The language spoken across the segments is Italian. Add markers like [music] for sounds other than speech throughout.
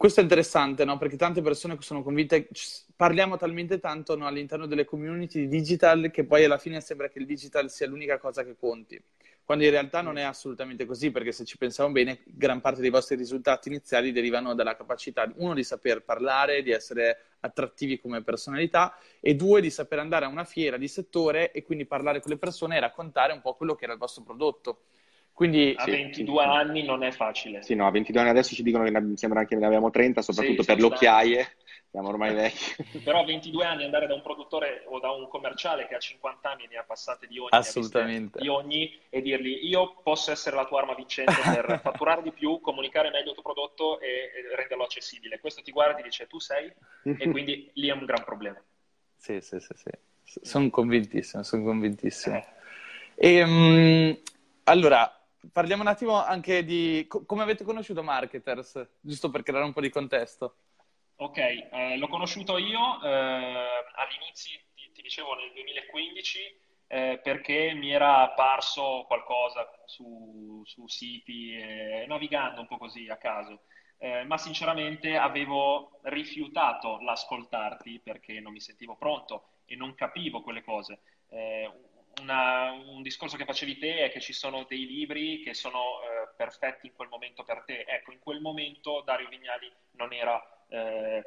questo è interessante, no? Perché tante persone sono convinte, parliamo talmente tanto no, all'interno delle community di digital che poi alla fine sembra che il digital sia l'unica cosa che conti quando in realtà non è assolutamente così, perché se ci pensiamo bene, gran parte dei vostri risultati iniziali derivano dalla capacità, uno, di saper parlare, di essere attrattivi come personalità, e due, di saper andare a una fiera di settore e quindi parlare con le persone e raccontare un po' quello che era il vostro prodotto. Quindi, a sì, 22 sì, anni non è facile. Sì, no, a 22 anni adesso ci dicono che mi sembra che ne abbiamo 30, soprattutto per le occhiaie. Siamo ormai [laughs] vecchi. Però a 22 anni andare da un produttore o da un commerciale che a 50 anni ne ha passate di ogni, Assolutamente. di ogni e dirgli io posso essere la tua arma vincente per [laughs] fatturare di più, comunicare meglio il tuo prodotto e, e renderlo accessibile. Questo ti guarda e ti dice tu sei e [laughs] quindi lì è un gran problema. Sì, sì, sì, sì. Sono convintissimo, sono convintissimo. Eh. E, um, allora, parliamo un attimo anche di come avete conosciuto Marketers, giusto per creare un po' di contesto. Ok, eh, l'ho conosciuto io eh, all'inizio, ti, ti, dicevo nel 2015, eh, perché mi era apparso qualcosa su, su siti, eh, navigando un po' così a caso. Eh, ma sinceramente avevo rifiutato l'ascoltarti perché non mi sentivo pronto e non capivo quelle cose. Eh, una, un discorso che facevi te è che ci sono dei libri che sono perfetti in quel momento per te. Ecco, in quel momento Dario Vignali non era eh,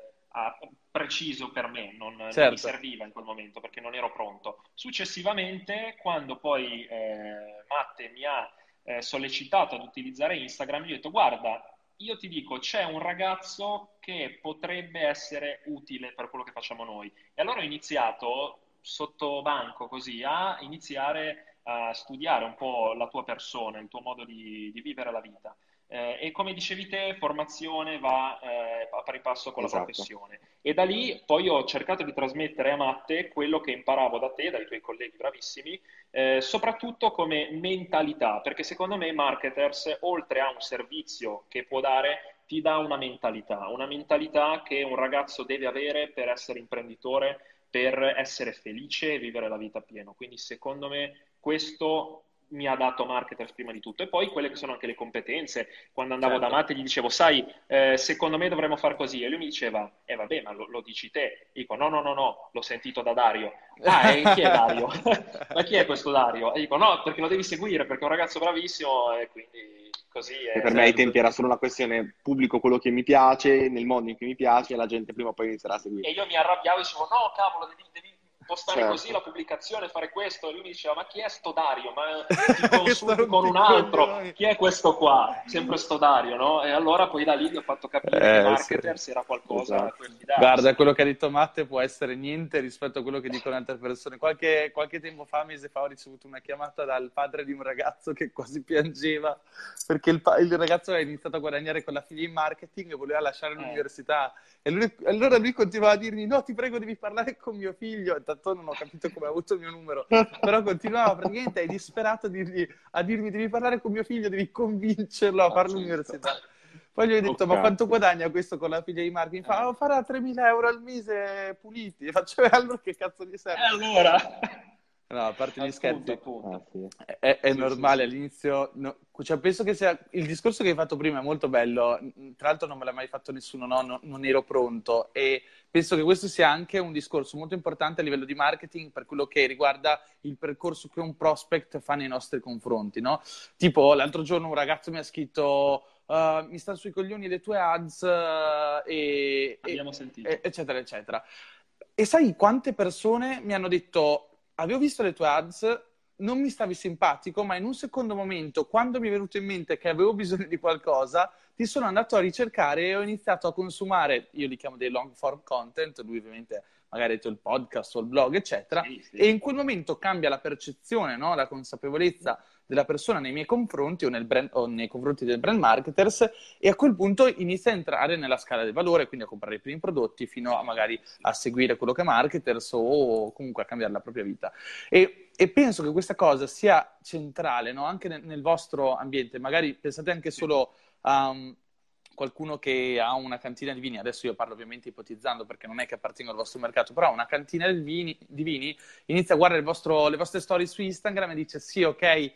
preciso per me, non, certo. non, mi certo. serviva in quel momento perché non ero pronto. Successivamente, quando poi eh, Matte mi ha eh, sollecitato ad utilizzare Instagram, gli ho detto guarda, io ti dico, c'è un ragazzo che potrebbe essere utile per quello che facciamo noi. E allora ho iniziato sotto banco così a iniziare a studiare un po' la tua persona, il tuo modo di, di vivere la vita. Eh, e come dicevi te, formazione va eh, a pari passo con esatto. la professione. E da lì poi ho cercato di trasmettere a Matte quello che imparavo da te, dai tuoi colleghi bravissimi, eh, soprattutto come mentalità, perché secondo me Marketers, oltre a un servizio che può dare, ti dà una mentalità, una mentalità che un ragazzo deve avere per essere imprenditore, per essere felice e vivere la vita pieno. Quindi secondo me questo mi ha dato marketers prima di tutto e poi quelle che sono anche le competenze. Quando andavo certo. da Matte gli dicevo, sai, eh, secondo me dovremmo fare così e lui mi diceva, eh vabbè, ma lo, lo dici te. E dico, no, no, no, no, l'ho sentito da Dario. Ah, e chi è Dario? [laughs] ma chi è questo Dario? E dico, no, perché lo devi seguire, perché è un ragazzo bravissimo e quindi così è. E per me ai tempi era solo una questione pubblico quello che mi piace, nel mondo in cui mi piace e la gente prima o poi inizierà a seguire. E io mi arrabbiavo e dicevo, no, cavolo, devi, devi postare certo. così la pubblicazione, fare questo, e lui mi diceva, ma chi è sto Dario? Ma [laughs] ti consulti con un altro, chi è questo qua? Sempre sto Dario, no? E allora poi da lì gli ho fatto capire eh, che marketer sì. era qualcosa esatto. da cui Guarda, quello che ha detto Matte può essere niente rispetto a quello che dicono altre persone. Qualche, qualche tempo fa, mese fa, ho ricevuto una chiamata dal padre di un ragazzo che quasi piangeva perché il, il ragazzo aveva iniziato a guadagnare con la figlia in marketing e voleva lasciare eh. l'università. E lui, allora lui continuava a dirmi, no, ti prego, devi parlare con mio figlio tanto non ho capito come ha avuto il mio numero, però continuava praticamente, è disperato a, dirgli, a dirmi devi parlare con mio figlio, devi convincerlo a fare l'università. Poi gli ho detto, okay. ma quanto guadagna questo con la figlia di Martin? Fa, oh, farà 3.000 euro al mese puliti. E faccio, allora che cazzo gli serve? E allora? No, a parte gli scherzi, ah, sì. è, è sì, normale sì, all'inizio. No, cioè, penso che sia il discorso che hai fatto prima è molto bello. Tra l'altro, non me l'ha mai fatto nessuno, no? non, non ero pronto. E penso che questo sia anche un discorso molto importante a livello di marketing per quello che riguarda il percorso che un prospect fa nei nostri confronti. No? Tipo, l'altro giorno un ragazzo mi ha scritto. Uh, mi stanno sui coglioni le tue ads uh, e, e, sentito. eccetera eccetera e sai quante persone mi hanno detto avevo visto le tue ads, non mi stavi simpatico, ma in un secondo momento, quando mi è venuto in mente che avevo [laughs] bisogno di qualcosa, ti sono andato a ricercare e ho iniziato a consumare, io li chiamo dei long form content, lui ovviamente magari il podcast o il blog, eccetera, sì, sì. e in quel momento cambia la percezione, no? la consapevolezza della persona nei miei confronti o, brand, o, nei confronti del brand marketers e a quel punto inizia a entrare nella scala del valore, quindi a comprare i primi prodotti fino a magari a seguire quello che è marketers o comunque a cambiare la propria vita. E, e penso che questa cosa sia centrale no? anche nel, nel, vostro ambiente, magari pensate anche solo a... Um, qualcuno che ha una cantina di vini, adesso io parlo ovviamente ipotizzando perché non è che appartengo al vostro mercato, però una cantina di vini, di vini inizia a guardare vostro, le vostre storie su Instagram e dice sì, ok,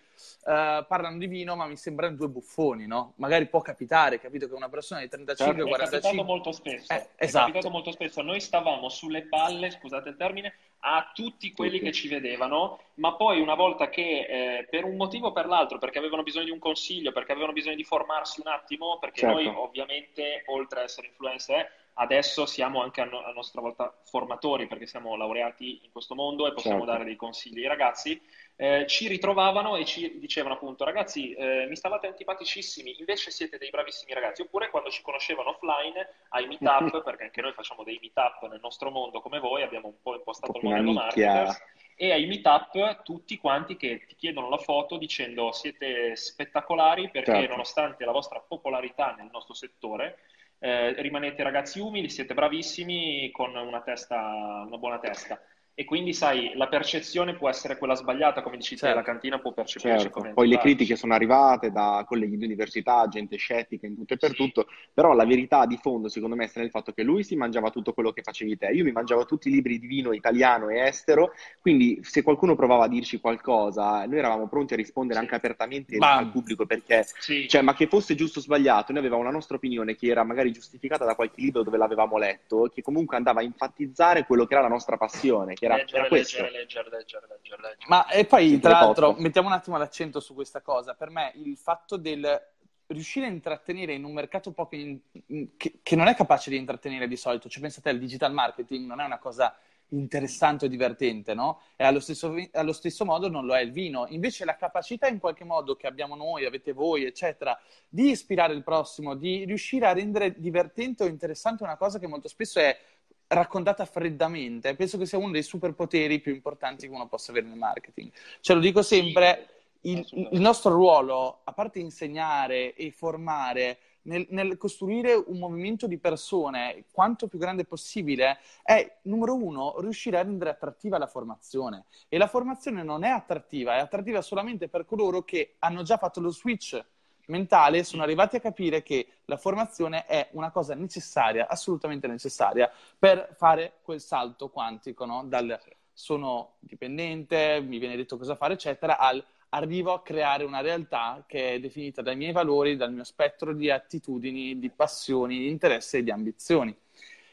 Uh, parlano di vino, ma mi sembrano due buffoni, no? Magari può capitare, capito che una persona di 35 certo, 45 è capitato molto spesso. Eh, è esatto. capitato molto spesso. Noi stavamo sulle palle, scusate il termine, a tutti quelli che ci vedevano, ma poi una volta che eh, per un motivo o per l'altro, perché avevano bisogno di un consiglio, perché avevano bisogno di formarsi un attimo, perché certo. noi ovviamente oltre ad essere influencer adesso siamo anche a, no- a, nostra volta formatori perché siamo laureati in questo mondo e possiamo certo. dare dei consigli ai ragazzi, eh, ci ritrovavano e ci dicevano appunto ragazzi eh, mi stavate antipaticissimi, invece siete dei bravissimi ragazzi, oppure quando ci conoscevano offline ai meetup, perché anche noi facciamo dei meetup nel nostro mondo come voi, abbiamo un po' impostato il modello marketers e ai meetup tutti quanti che ti chiedono la foto dicendo siete spettacolari perché certo. nonostante la vostra popolarità nel nostro settore eh, rimanete ragazzi umili, siete bravissimi con una, testa, una buona testa. E quindi, sai, la percezione può essere quella sbagliata, come dici certo. te, la cantina può percepirci certo. come Poi le critiche sono arrivate da colleghi di università, gente scettica in tutto e per sì. tutto, però la verità di fondo, secondo me, sta nel fatto che lui si mangiava tutto quello che facevi te. Io mi mangiavo tutti i libri di vino italiano e estero, quindi se qualcuno provava a dirci qualcosa, noi eravamo pronti a rispondere sì. anche apertamente Bam. al pubblico, perché, sì. cioè, ma che fosse giusto o sbagliato, noi avevamo una nostra opinione che era magari giustificata da qualche libro dove l'avevamo letto, che comunque andava a enfatizzare quello che era la nostra passione, che era, leggere, era leggere, leggere, leggere, leggere, leggere. Ma e poi, sì, tra l'altro, posso. mettiamo un attimo l'accento su questa cosa. Per me il fatto del riuscire a intrattenere in un mercato poco in, in, che, che, non è capace di intrattenere di solito, cioè pensate al digital marketing, non è una cosa interessante o divertente, no? E allo stesso, allo stesso, modo non lo è il vino. Invece la capacità in qualche modo che abbiamo noi, avete voi, eccetera, di ispirare il prossimo, di riuscire a rendere divertente o interessante una cosa che molto spesso è raccontata freddamente, penso che sia uno dei superpoteri più importanti che uno possa avere nel marketing. Cioè, lo dico sempre, il, il nostro ruolo, a parte insegnare e formare, nel, nel, costruire un movimento di persone quanto più grande possibile è, numero uno, riuscire a rendere attrattiva la formazione. E la formazione non è attrattiva, è attrattiva solamente per coloro che hanno già fatto lo switch mentale sono arrivati a capire che la formazione è una cosa necessaria, assolutamente necessaria, per fare quel salto quantico, no? dal sono dipendente, mi viene detto cosa fare, eccetera, al arrivo a creare una realtà che è definita dai miei valori, dal mio spettro di attitudini, di passioni, di interessi e di ambizioni.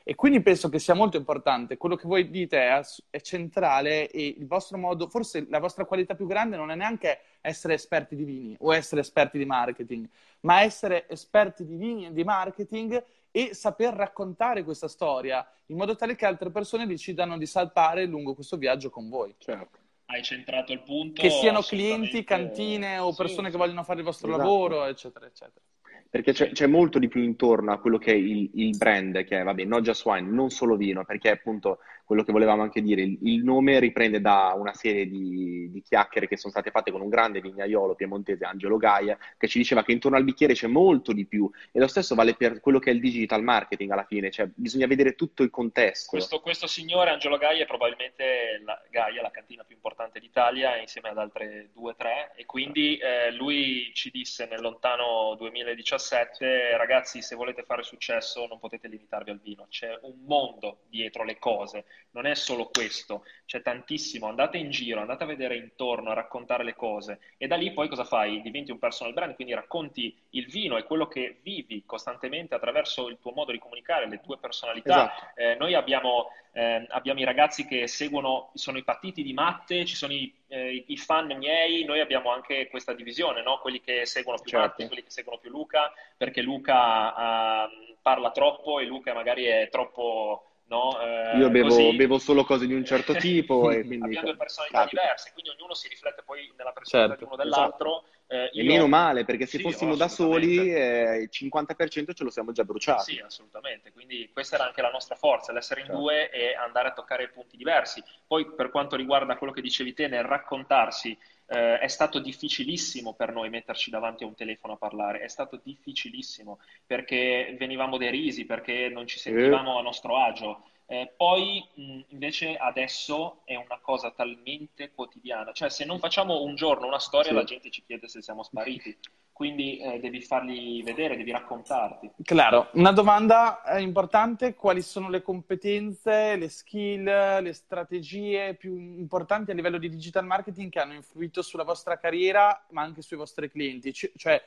E quindi penso che sia molto importante, quello che voi dite è, è, centrale e il vostro modo, forse la vostra qualità più grande non è neanche essere esperti di vini o essere esperti di marketing, ma essere esperti di vini e di marketing e saper raccontare questa storia in modo tale che altre persone decidano di salpare lungo questo viaggio con voi. Certo. Hai centrato il punto. Che siano clienti, cantine o persone sì, che vogliono fare il vostro esatto. lavoro, eccetera, eccetera perché c'è, c'è, molto di più intorno a quello che è il, il, brand, che è, vabbè, not just wine, non solo vino, perché appunto quello che volevamo anche dire, il, il nome riprende da una serie di, di, chiacchiere che sono state fatte con un grande vignaiolo piemontese, Angelo Gaia, che ci diceva che intorno al bicchiere c'è molto di più, e lo stesso vale per quello che è il digital marketing alla fine, cioè bisogna vedere tutto il contesto. Questo, questo signore, Angelo Gaia, è probabilmente la, Gaia, la cantina più importante d'Italia, insieme ad altre due o tre, e quindi eh, lui ci disse nel lontano 2017 2017, ragazzi, se volete fare successo non potete limitarvi al vino, c'è un mondo dietro le cose, non è solo questo, c'è tantissimo, andate in giro, andate a vedere intorno, a raccontare le cose e da lì poi cosa fai? Diventi un personal brand, quindi racconti il vino e quello che vivi costantemente attraverso il tuo modo di comunicare, le tue personalità. Esatto. Eh, noi abbiamo, eh, abbiamo, i ragazzi che seguono, sono i partiti di matte, ci sono i, eh, i fan miei, noi abbiamo anche questa divisione, no? quelli che seguono più certo. Matte, quelli che seguono più Luca, perché Luca uh, parla troppo e Luca magari è troppo... No? Eh, Io bevo, bevo, solo cose di un certo [laughs] tipo e quindi... Abbiamo due personalità capita. diverse, quindi ognuno si riflette poi nella personalità certo, di uno dell'altro. Esatto. Eh, io... E meno male, perché se sì, fossimo da soli eh, il 50% ce lo siamo già bruciati. Sì, assolutamente. Quindi questa era anche la nostra forza, l'essere in certo. due e andare a toccare punti diversi. Poi per quanto riguarda quello che dicevi te nel raccontarsi, eh, è stato difficilissimo per noi metterci davanti a un telefono a parlare, è stato difficilissimo perché venivamo derisi, perché non ci sentivamo a nostro agio. Eh, poi mh, invece adesso è una cosa talmente quotidiana, cioè se non facciamo un giorno una storia sì. la gente ci chiede se siamo spariti. [laughs] quindi eh, devi farli vedere, devi raccontarti. Claro, una domanda eh, importante, quali sono le competenze, le skill, le strategie più importanti a livello di digital marketing che hanno influito sulla vostra carriera, ma anche sui vostri clienti? C- cioè,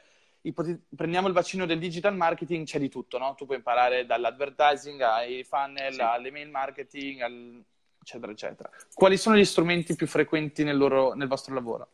ipot- prendiamo il bacino del digital marketing, c'è di tutto, no? Tu puoi imparare dall'advertising ai funnel, sì. all'email marketing, al... eccetera, eccetera. Quali sono gli strumenti più frequenti nel, loro, nel vostro lavoro?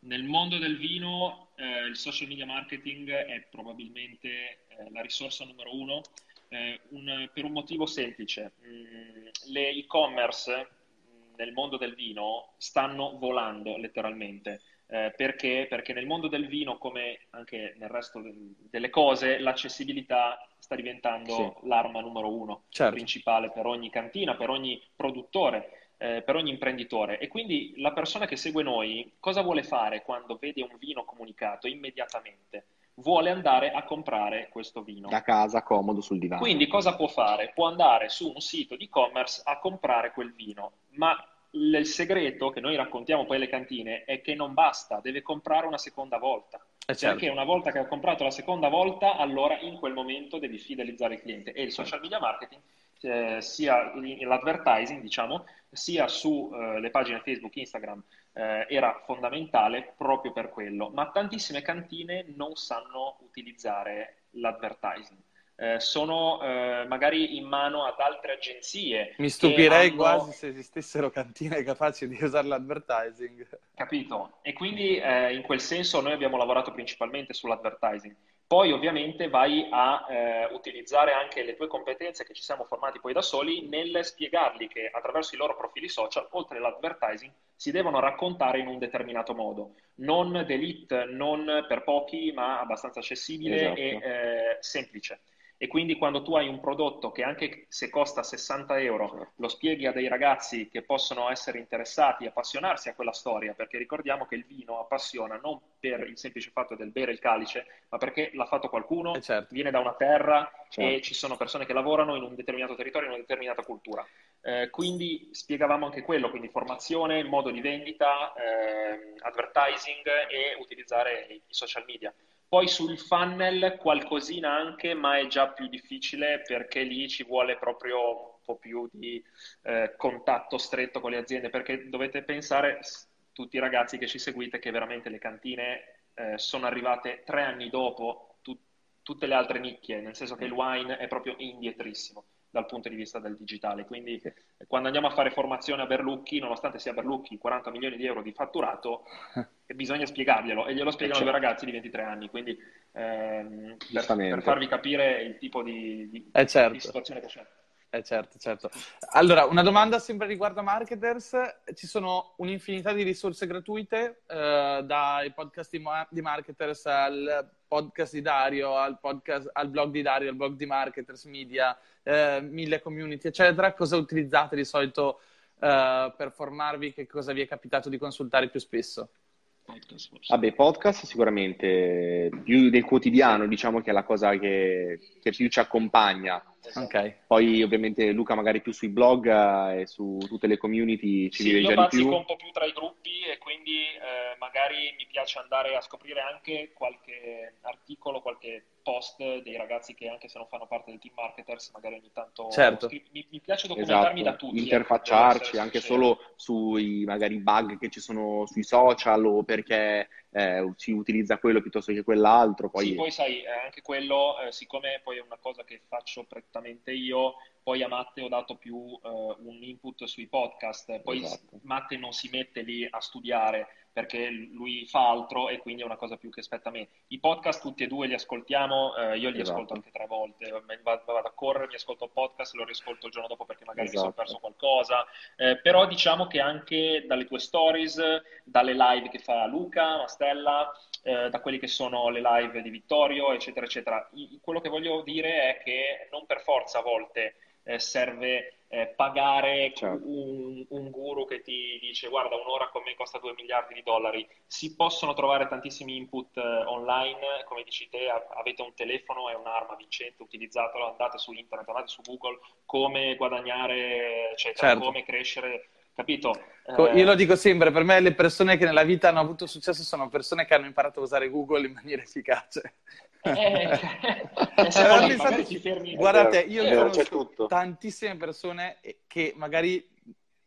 Nel mondo del vino eh, il social media marketing è probabilmente eh, la risorsa numero uno eh, un, per un motivo semplice. Mm, le e-commerce mm, nel mondo del vino stanno volando letteralmente. Eh, perché? Perché nel mondo del vino, come anche nel resto de- delle cose, l'accessibilità sta diventando sì. l'arma numero uno, certo. principale per ogni cantina, per ogni produttore eh, per ogni imprenditore. E quindi la persona che segue noi cosa vuole fare quando vede un vino comunicato immediatamente? Vuole andare a comprare questo vino. Da casa, comodo sul divano. Quindi cosa può fare? Può andare su un sito di e-commerce a comprare quel vino, ma il segreto che noi raccontiamo poi alle cantine è che non basta, deve comprare una seconda volta. Eh certo. Perché una volta che ha comprato la seconda volta, allora in quel momento devi fidelizzare il cliente. E il social media marketing eh, sia l'advertising, diciamo, sia sulle eh, pagine Facebook, Instagram, eh, era fondamentale proprio per quello. Ma tantissime cantine non sanno utilizzare l'advertising. Eh, sono eh, magari in mano ad altre agenzie. Mi stupirei hanno... quasi se esistessero cantine capaci di usare l'advertising. Capito? E quindi eh, in quel senso noi abbiamo lavorato principalmente sull'advertising. Poi ovviamente vai a eh, utilizzare anche le tue competenze che ci siamo formati poi da soli nel spiegargli che attraverso i loro profili social, oltre all'advertising, si devono raccontare in un determinato modo, non d'elite, non per pochi, ma abbastanza accessibile esatto. e eh, semplice e quindi quando tu hai un prodotto che anche se costa 60 euro lo spieghi a dei ragazzi che possono essere interessati, appassionarsi a quella storia, perché ricordiamo che il vino appassiona non per il semplice fatto del bere il calice, ma perché l'ha fatto qualcuno, eh certo. viene da una terra certo. e ci sono persone che lavorano in un determinato territorio, in una determinata cultura. Eh, quindi spiegavamo anche quello, quindi formazione, modo di vendita, eh, advertising e utilizzare i social media. Poi sul funnel qualcosina anche, ma è già più difficile perché lì ci vuole proprio un po' più di eh, contatto stretto con le aziende, perché dovete pensare, tutti i ragazzi che ci seguite, che veramente le cantine eh, sono arrivate tre anni dopo tu- tutte le altre nicchie, nel senso che il wine è proprio indietrissimo dal punto di vista del digitale. Quindi quando andiamo a fare formazione a Berlucchi, nonostante sia Berlucchi 40 milioni di euro di fatturato, [laughs] bisogna spiegarglielo e glielo spiegano certo. due ragazzi di 23 anni. Quindi ehm, per, per, farvi capire il tipo di, di, eh certo. di situazione che c'è. Eh certo, certo. Allora, una domanda sempre riguardo a marketers. Ci sono un'infinità di risorse gratuite, eh, dai podcast di, di, marketers al podcast di Dario, al, podcast, al, blog di Dario, al blog di marketers, media, eh, mille community, eccetera. Cosa utilizzate di solito eh, per formarvi? Che cosa vi è capitato di consultare più spesso? Vabbè, podcast sicuramente più del quotidiano, diciamo che è la cosa che, che più ci accompagna Okay. Poi ovviamente Luca magari più sui blog eh, e su tutte le community ci sì, vive già di più. Io un po' più tra i gruppi e quindi eh, magari mi piace andare a scoprire anche qualche articolo, qualche post dei ragazzi che anche se non fanno parte del team marketers magari ogni tanto certo. mi, mi, piace documentarmi esatto. da tutti. Ecco, Interfacciarci anche solo sui magari bug che ci sono sui social o perché eh, si utilizza quello piuttosto che quell'altro. Poi, sì, poi sai, eh, anche quello, eh, siccome poi è una cosa che faccio prettamente io, poi a Matte ho dato più uh, un input sui podcast, poi esatto. Matte non si mette lì a studiare perché lui fa altro e quindi è una cosa più che aspetta a me. I podcast tutti e due li ascoltiamo, eh, io li esatto. ascolto anche tre volte, vado, vado, a correre, mi ascolto il podcast, lo riascolto il giorno dopo perché magari esatto. mi sono perso qualcosa, eh, però diciamo che anche dalle tue stories, dalle live che fa Luca, Mastella, eh, da quelli che sono le live di Vittorio, eccetera, eccetera, I, quello che voglio dire è che non per forza a volte eh, serve eh, pagare certo. un, un, guru che ti dice guarda un'ora con me costa 2 miliardi di dollari. Si possono trovare tantissimi input eh, online, come dici te, avete un telefono, è un'arma vincente, utilizzatelo, andate su internet, andate su Google, come guadagnare, eccetera, certo. come crescere capito? Eh... Io lo dico sempre, per me le persone che nella vita hanno avuto successo sono persone che hanno imparato a usare Google in maniera efficace. Eh, eh, eh infatti, guardate, io eh, conosco tantissime persone che magari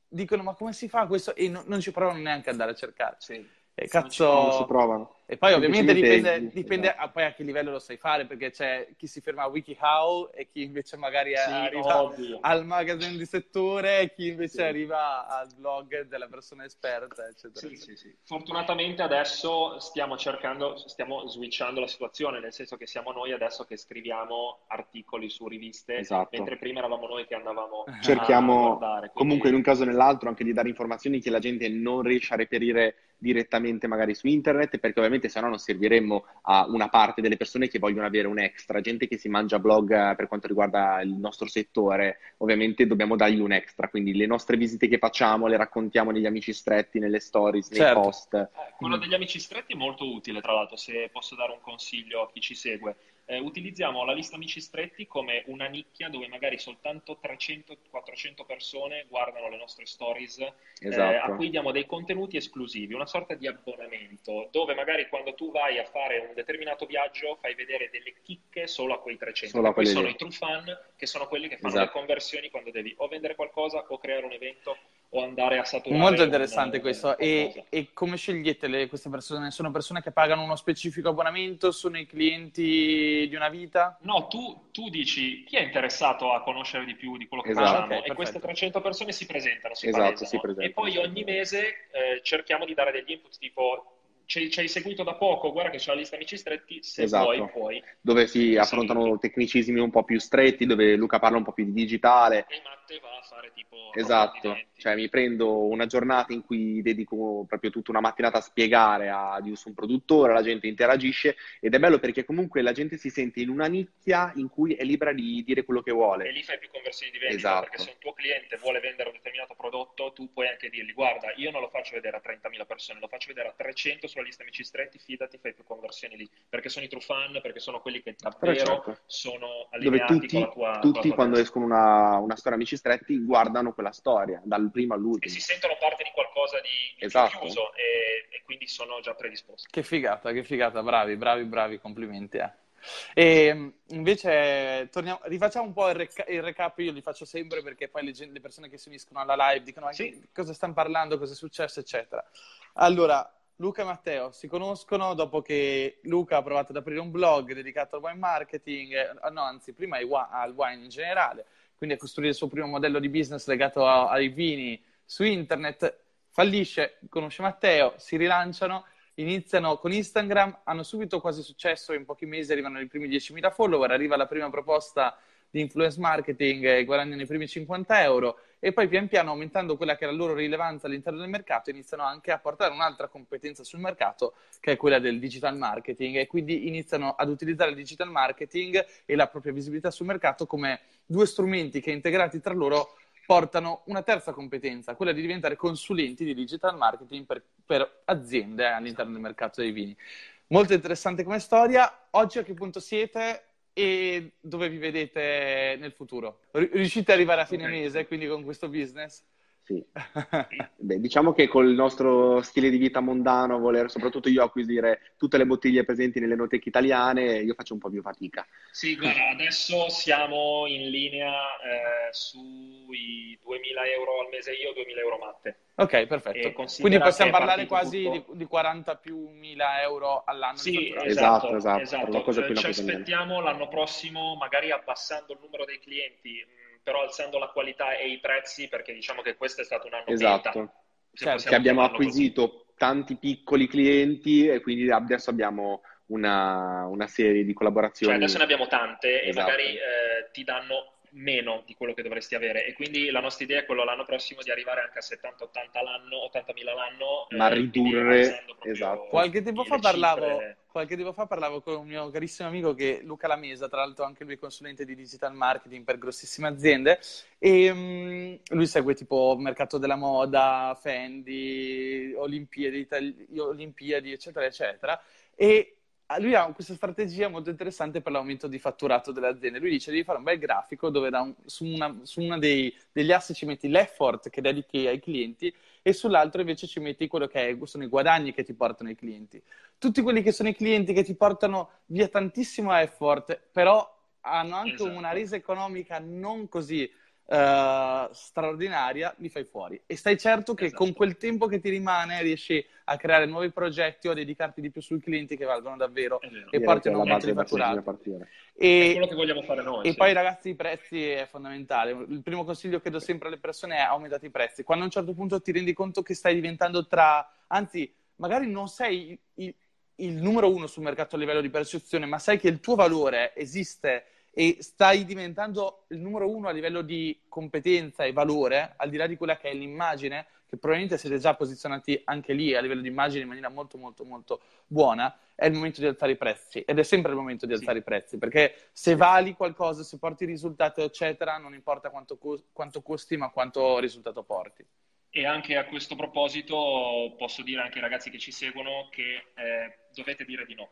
dicono ma come si fa questo e no, non ci provano neanche ad andare a cercare. Sì. E cazzo... si provano. E poi ovviamente dipende, dipende a, poi a che livello lo sai fare, perché c'è chi si ferma a WikiHow e chi invece magari sì, arriva ovvio. al magazine di settore e chi invece sì. arriva al blog della persona esperta, eccetera. Sì, sì, sì. Fortunatamente adesso stiamo cercando, stiamo switchando la situazione, nel senso che siamo noi adesso che scriviamo articoli su riviste, esatto. mentre prima eravamo noi che andavamo [laughs] Cerchiamo, a guardare. Quindi... comunque in un caso o nell'altro, anche di dare informazioni che la gente non riesce a reperire direttamente magari su internet, perché ovviamente se no non serviremmo a una parte delle persone che vogliono avere un extra, gente che si mangia blog eh, per quanto riguarda il nostro settore, ovviamente dobbiamo dargli un extra, quindi le nostre visite che facciamo le raccontiamo negli amici stretti, nelle stories, nei certo. post. Eh, quello degli amici stretti è molto utile, tra l'altro, se posso dare un consiglio a chi ci segue eh, utilizziamo la lista amici stretti come una nicchia dove magari soltanto 300-400 persone guardano le nostre stories, esatto. eh, a cui diamo dei contenuti esclusivi, una sorta di abbonamento, dove magari quando tu vai a fare un determinato viaggio fai vedere delle chicche solo a quei 300. Solo a poi sono i true fan, che sono quelli che fanno esatto. le conversioni quando devi o vendere qualcosa o creare un evento o andare a saturare. Molto interessante una, questo. Una e, e, come scegliete le, queste persone? Sono persone che pagano uno specifico abbonamento? Sono i clienti di una vita? No, tu, tu dici chi è interessato a conoscere di più di quello che esatto, facciamo okay, e queste 300 persone si presentano, si, esatto, si presentano. E poi ogni mese eh, cerchiamo di dare degli input tipo ci, ci hai seguito da poco, guarda che c'è la lista amici stretti, se esatto. vuoi puoi. Dove si affrontano tecnicismi un po' più stretti, dove Luca parla un po' più di digitale. E Matte va a fare tipo... Esatto, cioè mi prendo una giornata in cui dedico proprio tutta una mattinata a spiegare a, di un produttore, la gente interagisce ed è bello perché comunque la gente si sente in una nicchia in cui è libera di dire quello che vuole. E lì fai più conversioni di vendita, esatto. perché se un tuo cliente vuole vendere un determinato prodotto, tu puoi anche dirgli guarda, io non lo faccio vedere a 30.000 persone, lo faccio vedere a 300 sulla lista amici stretti, fidati, fai più conversioni lì, perché sono i true fan, perché sono quelli che davvero certo. sono allineati Dove tutti, con la tua Tutti con la tua quando escono una, una, storia amici stretti guardano quella storia, dal primo all'ultimo. E si sentono parte di qualcosa di, di esatto. chiuso e, e, quindi sono già predisposti. Che figata, che figata, bravi, bravi, bravi, complimenti. Eh. E invece torniamo, rifacciamo un po' il, reca- il, recap, io li faccio sempre perché poi le, gente, le persone che si uniscono alla live dicono sì. cosa stanno parlando, cosa è successo, eccetera. Allora, Luca e Matteo si conoscono dopo che Luca ha provato ad aprire un blog dedicato al wine marketing, eh, no, anzi, prima al wine in generale, quindi a costruire il suo primo modello di business legato a, ai vini su internet. Fallisce, conosce Matteo, si rilanciano, iniziano con Instagram, hanno subito quasi successo, in pochi mesi arrivano i primi 10.000 follower, arriva la prima proposta di influence marketing e guadagnano i primi 50 euro e poi pian piano aumentando quella che è la loro rilevanza all'interno del mercato iniziano anche a portare un'altra competenza sul mercato che è quella del digital marketing e quindi iniziano ad utilizzare il digital marketing e la propria visibilità sul mercato come due strumenti che integrati tra loro portano una terza competenza, quella di diventare consulenti di digital marketing per, per aziende all'interno del mercato dei vini. Molto interessante come storia. Oggi a che punto siete? E dove vi vedete nel futuro? Riuscite ad arrivare a fine okay. mese quindi con questo business? Sì. [laughs] Beh, diciamo che col nostro stile di vita mondano, voler soprattutto io acquisire tutte le bottiglie presenti nelle noteche italiane, io faccio un po' più fatica. Sì, guarda, adesso siamo in linea eh, sui 2000 euro al mese io, 2000 euro matte. Ok, perfetto. Quindi possiamo parlare quasi di, di, 40 più 1000 euro all'anno. Sì, esatto, esatto. esatto. Cioè, ci aspettiamo l'anno prossimo, magari abbassando il numero dei clienti, però alzando la qualità e i prezzi, perché diciamo che questo è stato un anno esatto. Certo, che abbiamo acquisito così. tanti piccoli clienti e quindi adesso abbiamo una, una serie di collaborazioni. Cioè adesso ne abbiamo tante esatto. e magari eh, ti danno meno di quello che dovresti avere e quindi la nostra idea è quello l'anno prossimo di arrivare anche a 70-80 l'anno, 80.000 l'anno ma eh, ridurre esatto. qualche tempo, fa parlavo, qualche tempo fa parlavo con un mio carissimo amico che Luca Lamesa tra l'altro anche lui consulente di digital marketing per grossissime aziende e um, lui segue tipo mercato della moda Fendi Olimpiadi, Itali- Olimpiadi eccetera eccetera e lui ha questa strategia molto interessante per l'aumento di fatturato delle aziende. Lui dice devi fare un bel grafico dove un, su, una, su uno degli assi ci metti l'effort che dedichi ai clienti e sull'altro invece ci metti quello che è, sono i guadagni che ti portano i clienti. Tutti quelli che sono i clienti che ti portano via tantissimo effort, però hanno anche esatto. una resa economica non così uh, straordinaria, li fai fuori. E stai certo che esatto. con quel tempo che ti rimane riesci a creare nuovi progetti o a dedicarti di più sui clienti che valgono davvero e porti un aumento di fatturato. E, è quello che vogliamo fare noi. E sì. poi ragazzi i prezzi è fondamentale. Il primo consiglio che do sempre alle persone è aumentate i prezzi. Quando a un certo punto ti rendi conto che stai diventando tra... Anzi, magari non sei il, il numero uno sul mercato a livello di percezione, ma sai che il tuo valore esiste e stai diventando il numero uno a livello di competenza e valore, al di là di quella che è l'immagine, che probabilmente siete già posizionati anche lì a livello di immagine in maniera molto molto molto buona, è il momento di alzare i prezzi ed è sempre il momento di alzare sì. i prezzi, perché se vali qualcosa, se porti risultati eccetera, non importa quanto, co- quanto costi ma quanto risultato porti. E anche a questo proposito posso dire anche ai ragazzi che ci seguono che eh, dovete dire di no.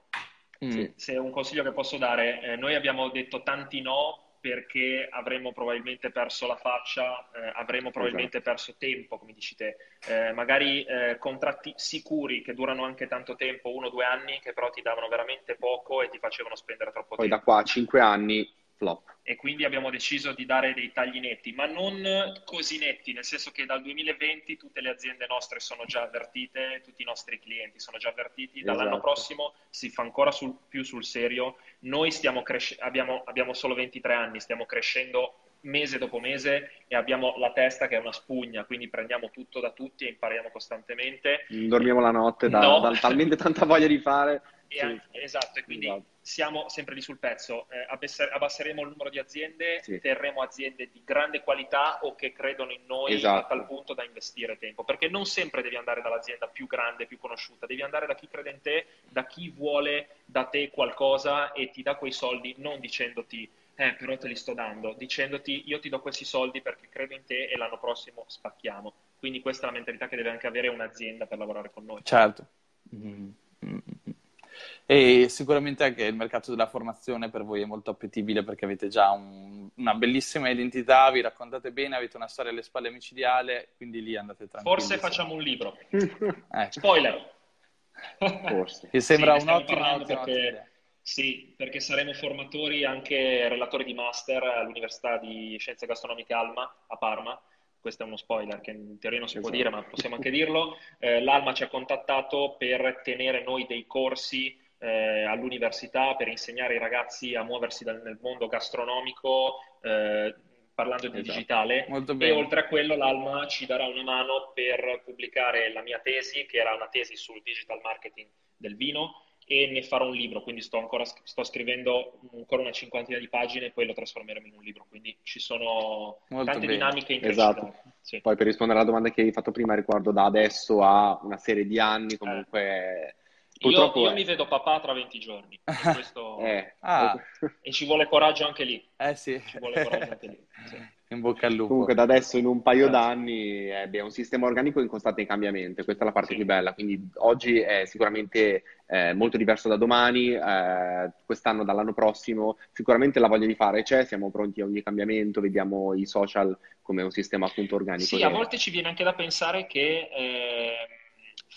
Mm. Se è un consiglio che posso dare, eh, noi abbiamo detto tanti no perché avremmo probabilmente perso la faccia, eh, avremmo probabilmente esatto. perso tempo, come dici te. Eh, magari eh, contratti sicuri che durano anche tanto tempo, uno o due anni, che però ti davano veramente poco e ti facevano spendere troppo Poi tempo. Poi da qua a cinque anni flop. E quindi abbiamo deciso di dare dei tagli netti, ma non così netti, nel senso che dal 2020 tutte le aziende nostre sono già avvertite, tutti i nostri clienti sono già avvertiti, dall'anno esatto. prossimo si fa ancora sul, più sul serio. Noi cresce- abbiamo, abbiamo solo 23 anni, stiamo crescendo mese dopo mese e abbiamo la testa che è una spugna, quindi prendiamo tutto da tutti e impariamo costantemente. Dormiamo la notte da, no. da talmente tanta voglia di fare. [laughs] E anche, esatto, e quindi esatto. siamo sempre lì sul pezzo. Eh, abbasseremo il numero di aziende, sì. terremo aziende di grande qualità o che credono in noi esatto. a tal punto da investire tempo. Perché non sempre devi andare dall'azienda più grande, più conosciuta, devi andare da chi crede in te, da chi vuole da te qualcosa e ti dà quei soldi, non dicendoti eh, però te li sto dando, dicendoti io ti do questi soldi perché credo in te e l'anno prossimo spacchiamo. Quindi questa è la mentalità che deve anche avere un'azienda per lavorare con noi. Certo. Mm-hmm. E sicuramente anche il mercato della formazione per voi è molto appetibile perché avete già un, una bellissima identità, vi raccontate bene, avete una storia alle spalle micidiale, quindi lì andate tranquilli. Forse facciamo un libro. [laughs] ecco. Spoiler. Forse. Che sembra sì, un'ottima, ottima perché, Sì, perché saremo formatori anche relatori di master all'Università di Scienze Gastronomiche Alma a Parma. Questo è uno spoiler che in teoria non si esatto. può dire, ma possiamo anche dirlo, eh, l'Alma ci ha contattato per tenere noi dei corsi eh, all'università per insegnare ai ragazzi a muoversi dal, nel mondo gastronomico eh, parlando di esatto. digitale. E oltre a quello l'Alma ci darà una mano per pubblicare la mia tesi che era una tesi sul digital marketing del vino e ne farò un libro, quindi sto ancora sto scrivendo ancora una cinquantina di pagine e poi lo trasformeremo in un libro, quindi ci sono Molto tante bene. dinamiche in Esatto. Sì. Poi per rispondere alla domanda che hai fatto prima, riguardo da adesso a una serie di anni, comunque... Eh. Io, io mi vedo papà tra 20 giorni [laughs] e, questo... eh. ah. [laughs] e ci vuole coraggio anche lì. Eh sì. Ci vuole coraggio anche lì. Sì. [laughs] In bocca al lupo. Comunque da adesso in un paio Grazie. d'anni è un sistema organico in costante cambiamento, questa è la parte sì. più bella, quindi oggi è sicuramente eh, molto diverso da domani, eh, quest'anno, dall'anno prossimo, sicuramente la voglia di fare c'è, siamo pronti a ogni cambiamento, vediamo i social come un sistema appunto organico. Sì, a volte ci viene anche da pensare che... Eh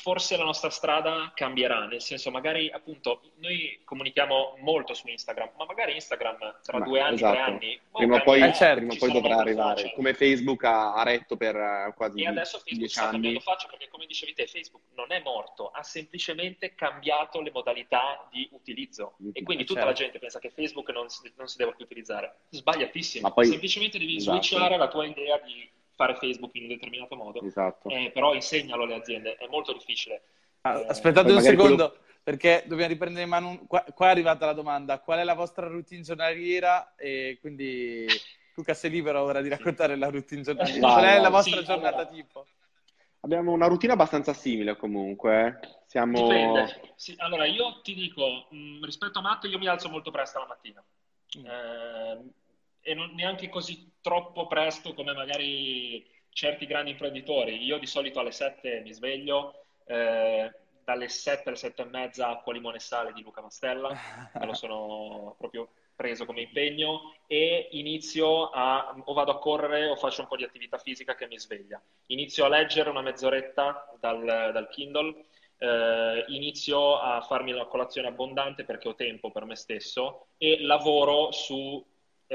forse la nostra strada cambierà, nel senso magari appunto noi comunichiamo molto su Instagram, ma magari Instagram tra ma, due anni, esatto. tre anni... Prima o poi, eh, certo, prima poi dovrà arrivare, social. come Facebook ha, ha, retto per uh, quasi E adesso Facebook sta cambiando faccia perché come dicevi te Facebook non è morto, ha semplicemente cambiato le modalità di utilizzo e quindi tutta certo. la gente pensa che Facebook non si, non si deve più utilizzare. Sbagliatissimo, poi, semplicemente devi esatto. switchare la tua idea di fare Facebook in un determinato modo, esatto. eh, però insegnalo alle aziende, è molto difficile. Ah, aspettate un secondo, quello... perché dobbiamo riprendere in mano, un... qua, qua, è arrivata la domanda, qual è la vostra routine giornaliera? E quindi Luca sei libero ora di raccontare la routine giornaliera, qual è la vostra sì, giornata allora... tipo? Abbiamo una routine abbastanza simile comunque. Eh. Siamo... Dipende. Sì, allora, io ti dico, mh, mm, rispetto a Matt, io mi alzo molto presto la mattina. Mm. Eh, e non neanche così troppo presto come magari certi grandi imprenditori. Io di solito alle 7 mi sveglio, eh, dalle 7 alle 7 e mezza acqua, limone e sale di Luca Mastella, me lo sono proprio preso come impegno e inizio a, o vado a correre o faccio un po' di attività fisica che mi sveglia. Inizio a leggere una mezz'oretta dal, dal Kindle, eh, inizio a farmi una colazione abbondante perché ho tempo per me stesso e lavoro su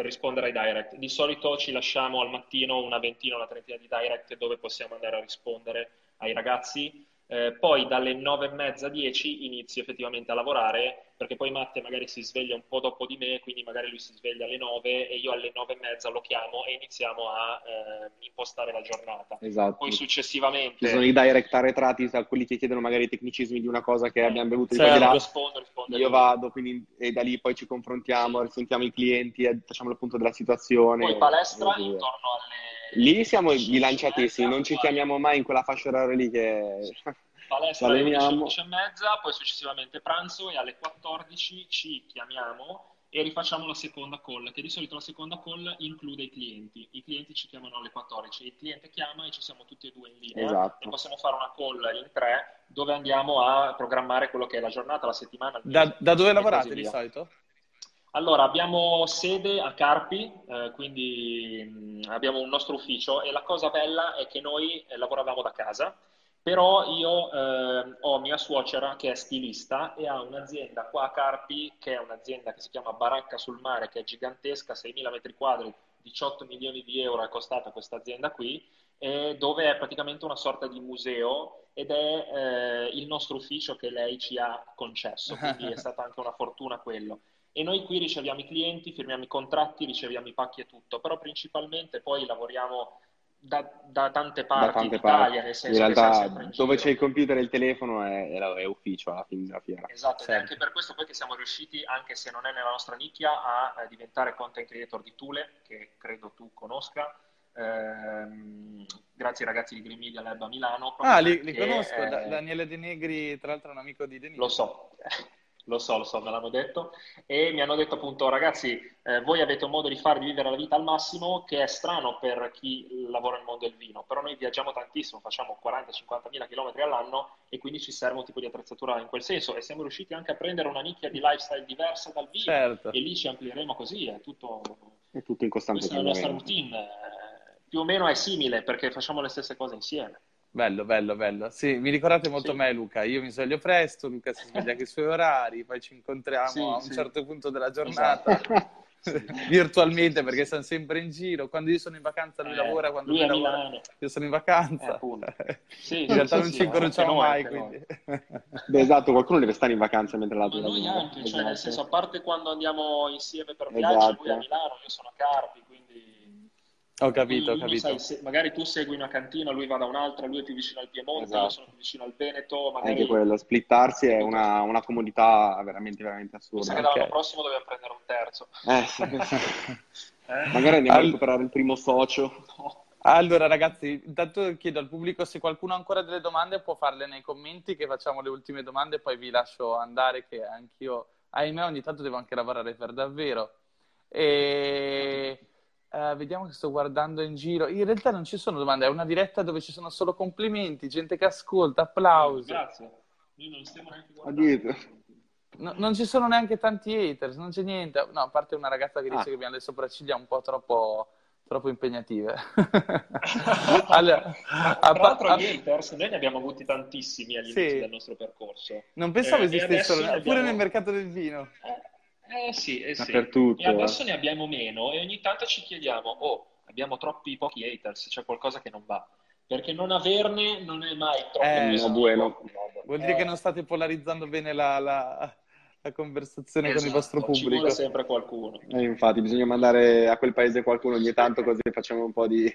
rispondere ai direct. Di solito ci lasciamo al mattino una ventina, una trentina di direct dove possiamo andare a rispondere ai ragazzi eh, poi dalle nove e mezza, dieci inizio effettivamente a lavorare perché poi Matte magari si sveglia un po' dopo di me, quindi magari lui si sveglia alle nove e io alle nove e mezza lo chiamo e iniziamo a eh, impostare la giornata. Esatto. Poi successivamente... Ci sono i direct arretrati, quelli che chiedono magari i tecnicismi di una cosa che eh, abbiamo bevuto certo, di rispondo, rispondo Io vado, quindi e da lì poi ci confrontiamo, sì. risentiamo i clienti, facciamo il punto della situazione. Poi palestra intorno alle Lì siamo bilanciatissimi, non ci chiamiamo mai in quella fascia oraria lì che [laughs] palestra alle 11 e mezza, poi successivamente pranzo e alle 14 ci chiamiamo e rifacciamo la seconda call, che di solito la seconda call include i clienti. I clienti ci chiamano alle 14, il cliente chiama e ci siamo tutti e due in linea esatto. e possiamo fare una call in tre dove andiamo a programmare quello che è la giornata, la settimana. Da, da dove lavorate di solito? Allora, abbiamo sede a Carpi, eh, quindi mh, abbiamo un nostro ufficio e la cosa bella è che noi eh, lavoravamo da casa, però io eh, ho mia suocera che è stilista e ha un'azienda qua a Carpi, che è un'azienda che si chiama Baracca sul Mare, che è gigantesca, 6.000 metri quadri, 18 milioni di euro è costata questa azienda qui, dove è praticamente una sorta di museo ed è eh, il nostro ufficio che lei ci ha concesso, [laughs] quindi è stata anche una fortuna quello. E noi qui riceviamo i clienti, firmiamo i contratti, riceviamo i pacchi e tutto, però principalmente poi lavoriamo da, da tante parti da tante d'Italia, parti. nel senso in realtà in dove c'è il computer e il telefono è, è, ufficio alla fine della fiera. Esatto, certo. ed è anche per questo poi che siamo riusciti, anche se non è nella nostra nicchia, a, diventare content creator di Tule, che credo tu conosca. Ehm, grazie ai ragazzi di Green Media Lab a Milano. Ah, li, li conosco, eh, Daniele De Negri, tra l'altro è un amico di De Negri. Lo so, lo so, lo so, me l'hanno detto, e mi hanno detto appunto ragazzi, eh, voi avete un modo di fare, di vivere la vita al massimo che è strano per chi lavora nel mondo del vino, però noi viaggiamo tantissimo, facciamo 40-50 mila km all'anno e quindi ci serve un tipo di attrezzatura in quel senso e siamo riusciti anche a prendere una nicchia di lifestyle diversa dal vino certo. e lì ci amplieremo così, è tutto, è tutto in costante Questa è la nostra routine, eh, più o meno è simile perché facciamo le stesse cose insieme. Bello, bello, bello. Sì, mi ricordate molto sì. me, Luca. Io mi sveglio presto, Luca si sveglia anche i suoi orari, poi ci incontriamo sì, a un sì. certo punto della giornata. [laughs] Esatto. virtualmente perché siamo sempre in giro. Quando io sono in vacanza lui eh, lavora, quando lui, lavora io sono in vacanza. Eh, [laughs] sì, in realtà non ci incrociamo mai. Quindi. [laughs] Beh, esatto, qualcuno deve stare in vacanza mentre l'altro lavora. Noi anche, esatto. cioè nel senso, a parte quando andiamo insieme per viaggio, esatto. lui a Milano, io sono a Carpi, quindi ho capito, ho capito. Sai, se, magari tu segui una cantina, lui va da un'altra, lui è più vicino al Piemonte, esatto. io sono più vicino al Veneto. Magari... Anche quello, splittarsi è una, una comodità veramente, veramente assurda. Mi sa che l'anno okay. prossimo dobbiamo prendere un terzo. Eh, sì. [laughs] eh? Magari andiamo All... a recuperare il primo socio. No. Allora ragazzi, intanto chiedo al pubblico se qualcuno ha ancora delle domande può farle nei commenti che facciamo le ultime domande e poi vi lascio andare che anch'io, ahimè ogni tanto devo anche lavorare per davvero. E... Uh, vediamo che sto guardando in giro. In realtà non ci sono domande, è una diretta dove ci sono solo complimenti, gente che ascolta, applausi. Grazie. Noi non stiamo neanche guardando. No, non ci sono neanche tanti haters, non c'è niente. No, a parte una ragazza che dice ah. che abbiamo le sopracciglia un po' troppo, troppo impegnative. [laughs] allora, Tra l'altro, a... gli haters noi ne abbiamo avuti tantissimi all'inizio sì. del nostro percorso. Non pensavo eh, esistessero, abbiamo... pure nel mercato del vino. Eh eh sì, eh sì. Dappertutto. E adesso ne abbiamo meno e ogni tanto ci chiediamo, oh, abbiamo troppi pochi haters, c'è qualcosa che non va. Perché non averne non è mai troppo eh, no, bueno. Vuol dire eh. che non state polarizzando bene la, la, la conversazione esatto, con il vostro pubblico. Ci vuole sempre qualcuno. Eh, infatti, bisogna mandare a quel paese qualcuno ogni tanto così facciamo un po' di,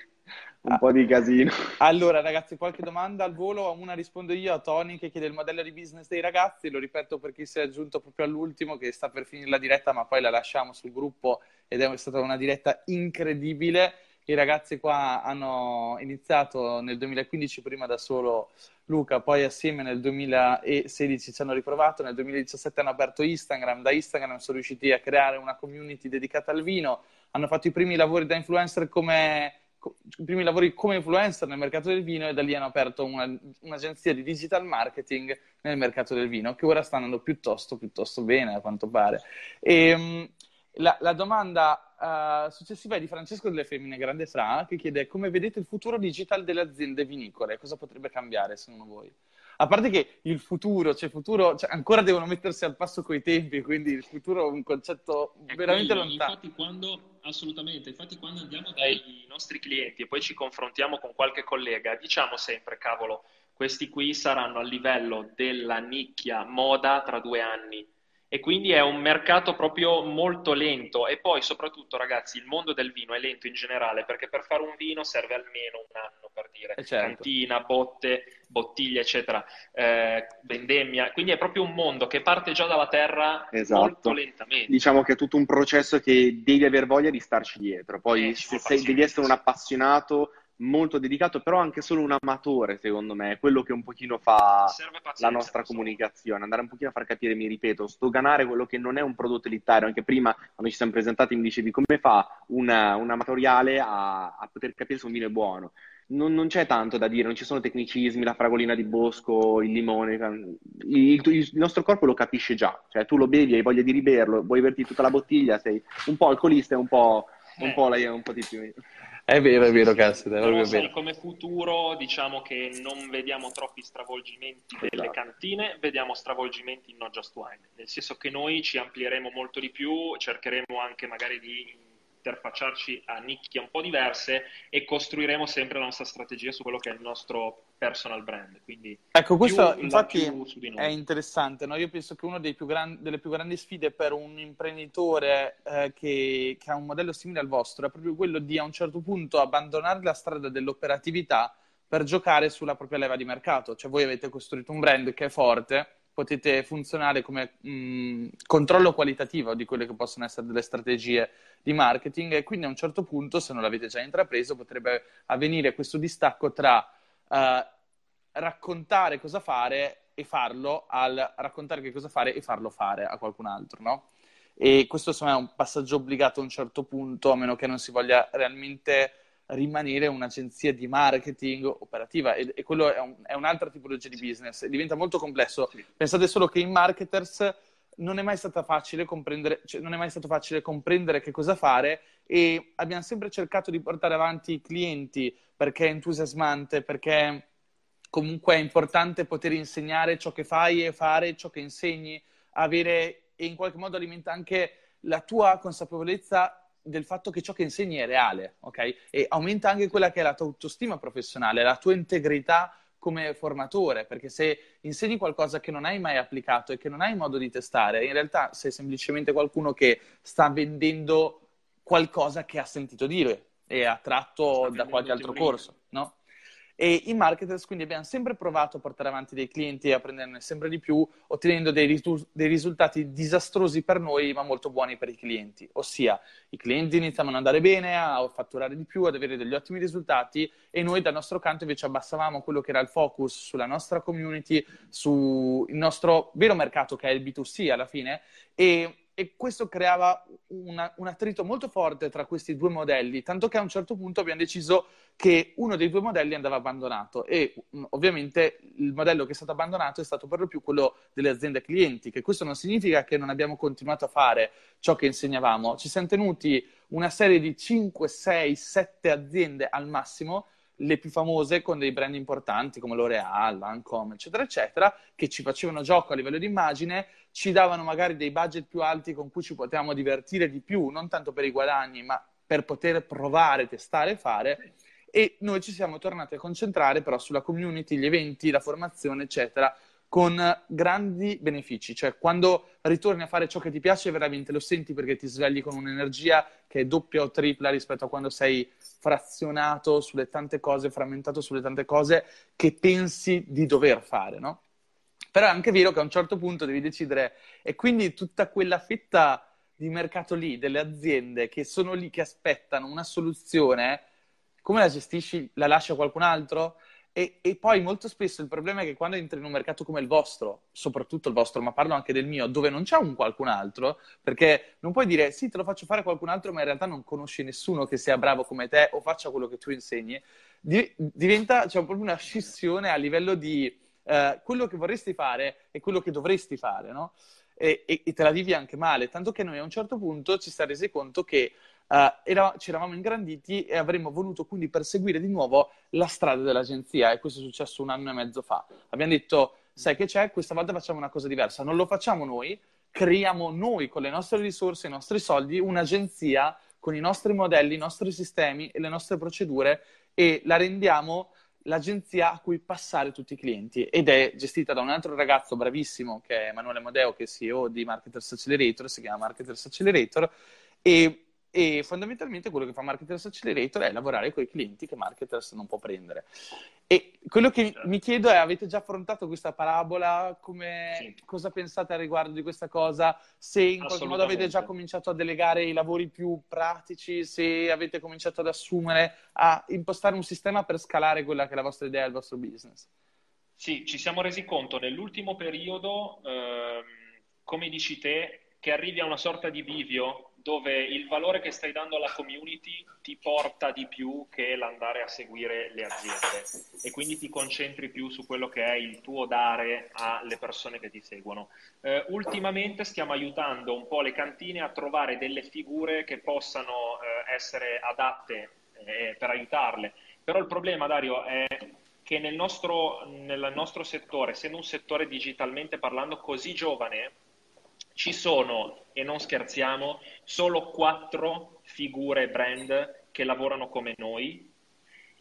un ah. po' di casino. Allora, ragazzi, qualche domanda al volo. Una rispondo io a Tony che chiede il modello di business dei ragazzi. Lo ripeto per chi si è aggiunto proprio all'ultimo, che sta per finire la diretta, ma poi la lasciamo sul gruppo ed è stata una diretta incredibile. I ragazzi qua hanno iniziato nel 2015 prima da solo Luca, poi assieme nel 2016 ci hanno riprovato, nel 2017 hanno aperto Instagram, da Instagram sono riusciti a creare una community dedicata al vino, hanno fatto i primi lavori da influencer come i primi lavori come influencer nel mercato del vino e da lì hanno aperto una, un'agenzia di digital marketing nel mercato del vino che ora sta andando piuttosto, piuttosto bene a quanto pare. E, ehm, la, la, domanda uh, successiva è di Francesco delle Femmine Grande Fra che chiede come vedete il futuro digital delle aziende vinicole, cosa potrebbe cambiare secondo voi? a parte che il futuro, cioè futuro, cioè ancora devono mettersi al passo coi tempi, quindi il futuro è un concetto è veramente quello, lontano. Infatti quando, assolutamente, infatti quando andiamo dai nostri clienti e poi ci confrontiamo con qualche collega, diciamo sempre, cavolo, questi qui saranno a livello della nicchia moda tra due anni e quindi è un mercato proprio molto lento e poi soprattutto ragazzi il mondo del vino è lento in generale perché per fare un vino serve almeno un anno per dire eh certo. cantina, botte, bottiglie eccetera, eh, vendemmia, quindi è proprio un mondo che parte già dalla terra esatto. molto lentamente. Diciamo che è tutto un processo che devi aver voglia di starci dietro, poi eh, se sei, devi essere un appassionato molto dedicato, però anche solo un amatore, secondo me, è quello che un pochino fa pazienza, la nostra comunicazione, andare un pochino a far capire, mi ripeto, stoganare quello che non è un prodotto elitario. Anche prima, quando ci siamo presentati, mi dicevi come fa una, un amatoriale a, a, poter capire se un vino è buono. Non, non, c'è tanto da dire, non ci sono tecnicismi, la fragolina di bosco, il limone. Il, il, il, nostro corpo lo capisce già, cioè tu lo bevi, hai voglia di riberlo, vuoi berti tutta la bottiglia, sei un po' alcolista e un po', un eh. po' è un po' di più. È vero, è vero, Cassida. È Però sai, come futuro diciamo che non vediamo troppi stravolgimenti delle esatto. cantine, vediamo stravolgimenti in No Just Wine, nel senso che noi ci amplieremo molto di più, cercheremo anche magari di interfacciarci a nicchie un po' diverse e costruiremo sempre la nostra strategia su quello che è il nostro personal brand. Quindi ecco, questo infatti è interessante. No? Io penso che una più gran- delle più grandi sfide per un imprenditore eh, che, che ha un modello simile al vostro è proprio quello di a un certo punto abbandonare la strada dell'operatività per giocare sulla propria leva di mercato. Cioè voi avete costruito un brand che è forte, potete funzionare come mh, controllo qualitativo di quelle che possono essere delle strategie di marketing e quindi a un certo punto, se non l'avete già intrapreso, potrebbe avvenire questo distacco tra uh, raccontare cosa fare e farlo al raccontare che cosa fare e farlo fare a qualcun altro, no? E questo insomma è un passaggio obbligato a un certo punto, a meno che non si voglia realmente rimanere un'agenzia di marketing operativa e, e quello è, un, è, un'altra tipologia di business, diventa molto complesso. Sì. Pensate solo che in marketers non è mai stata facile comprendere, cioè non è mai stato facile comprendere che cosa fare e abbiamo sempre cercato di portare avanti i clienti perché è entusiasmante, perché comunque è importante poter insegnare ciò che fai e fare ciò che insegni, avere e in qualche modo alimenta anche la tua consapevolezza del fatto che ciò che insegni è reale, ok? E aumenta anche quella che è la tua autostima professionale, la tua integrità come formatore, perché se insegni qualcosa che non hai mai applicato e che non hai modo di testare, in realtà sei semplicemente qualcuno che sta vendendo qualcosa che ha sentito dire e ha tratto da qualche altro corso, no? E i marketers quindi abbiamo sempre provato a portare avanti dei clienti e a prenderne sempre di più, ottenendo dei, risu- dei, risultati disastrosi per noi, ma molto buoni per i clienti. Ossia, i clienti iniziavano ad andare bene, a fatturare di più, ad avere degli ottimi risultati e noi dal nostro canto invece abbassavamo quello che era il focus sulla nostra community, sul nostro vero mercato che è il B2C alla fine e e questo creava una, un attrito molto forte tra questi due modelli, tanto che a un certo punto abbiamo deciso che uno dei due modelli andava abbandonato e mm, ovviamente il modello che è stato abbandonato è stato per lo più quello delle aziende clienti, che questo non significa che non abbiamo continuato a fare ciò che insegnavamo, ci siamo tenuti una serie di 5, 6, 7 aziende al massimo le più famose con dei brand importanti come L'Oreal, Lancome, eccetera, eccetera, che ci facevano gioco a livello di immagine, ci davano magari dei budget più alti con cui ci potevamo divertire di più, non tanto per i guadagni, ma per poter provare, testare e fare. E noi ci siamo tornati a concentrare però sulla community, gli eventi, la formazione, eccetera, con grandi benefici. Cioè, quando ritorni a fare ciò che ti piace, veramente lo senti perché ti svegli con un'energia che è doppia o tripla rispetto a quando sei frazionato sulle tante cose, frammentato sulle tante cose che pensi di dover fare, no? Però è anche vero che a un certo punto devi decidere, e quindi tutta quella fetta di mercato lì, delle aziende che sono lì, che aspettano una soluzione, come la gestisci? La lascia qualcun altro? E, e, poi molto spesso il problema è che quando entri in un mercato come il vostro, soprattutto il vostro, ma parlo anche del mio, dove non c'è un qualcun altro, perché non puoi dire sì, te lo faccio fare qualcun altro, ma in realtà non conosci nessuno che sia bravo come te o faccia quello che tu insegni, di, diventa cioè, proprio una scissione a livello di eh, quello che vorresti fare e quello che dovresti fare, no? E, e, e te la vivi anche male, tanto che noi a un certo punto ci si resi conto che Uh, era, ci eravamo ingranditi e avremmo voluto quindi perseguire di nuovo la strada dell'agenzia e questo è successo un anno e mezzo fa. Abbiamo detto, sai che c'è, questa volta facciamo una cosa diversa, non lo facciamo noi, creiamo noi con le nostre risorse, i nostri soldi, un'agenzia con i nostri modelli, i nostri sistemi e le nostre procedure e la rendiamo l'agenzia a cui passare tutti i clienti. Ed è gestita da un altro ragazzo bravissimo che è Emanuele Modeo che è CEO di Marketers Accelerator, si chiama Marketers Accelerator e e fondamentalmente quello che fa Marketers Accelerator è lavorare con i clienti che Marketers non può prendere. E quello che certo. mi chiedo è, avete già affrontato questa parabola? Come, sì. Cosa pensate a riguardo di questa cosa? Se in qualche modo avete già cominciato a delegare i lavori più pratici, se avete cominciato ad assumere, a impostare un sistema per scalare quella che è la vostra idea, il vostro business? Sì, ci siamo resi conto nell'ultimo periodo, ehm, come dici te, che arrivi a una sorta di bivio dove il valore che stai dando alla community ti porta di più che l'andare a seguire le aziende e quindi ti concentri più su quello che è il tuo dare alle persone che ti seguono. Eh, ultimamente stiamo aiutando un po' le cantine a trovare delle figure che possano eh, essere adatte eh, per aiutarle, però il problema Dario è che nel nostro, nel nostro settore, essendo un settore digitalmente parlando così giovane, ci sono, e non scherziamo, solo quattro figure brand che lavorano come noi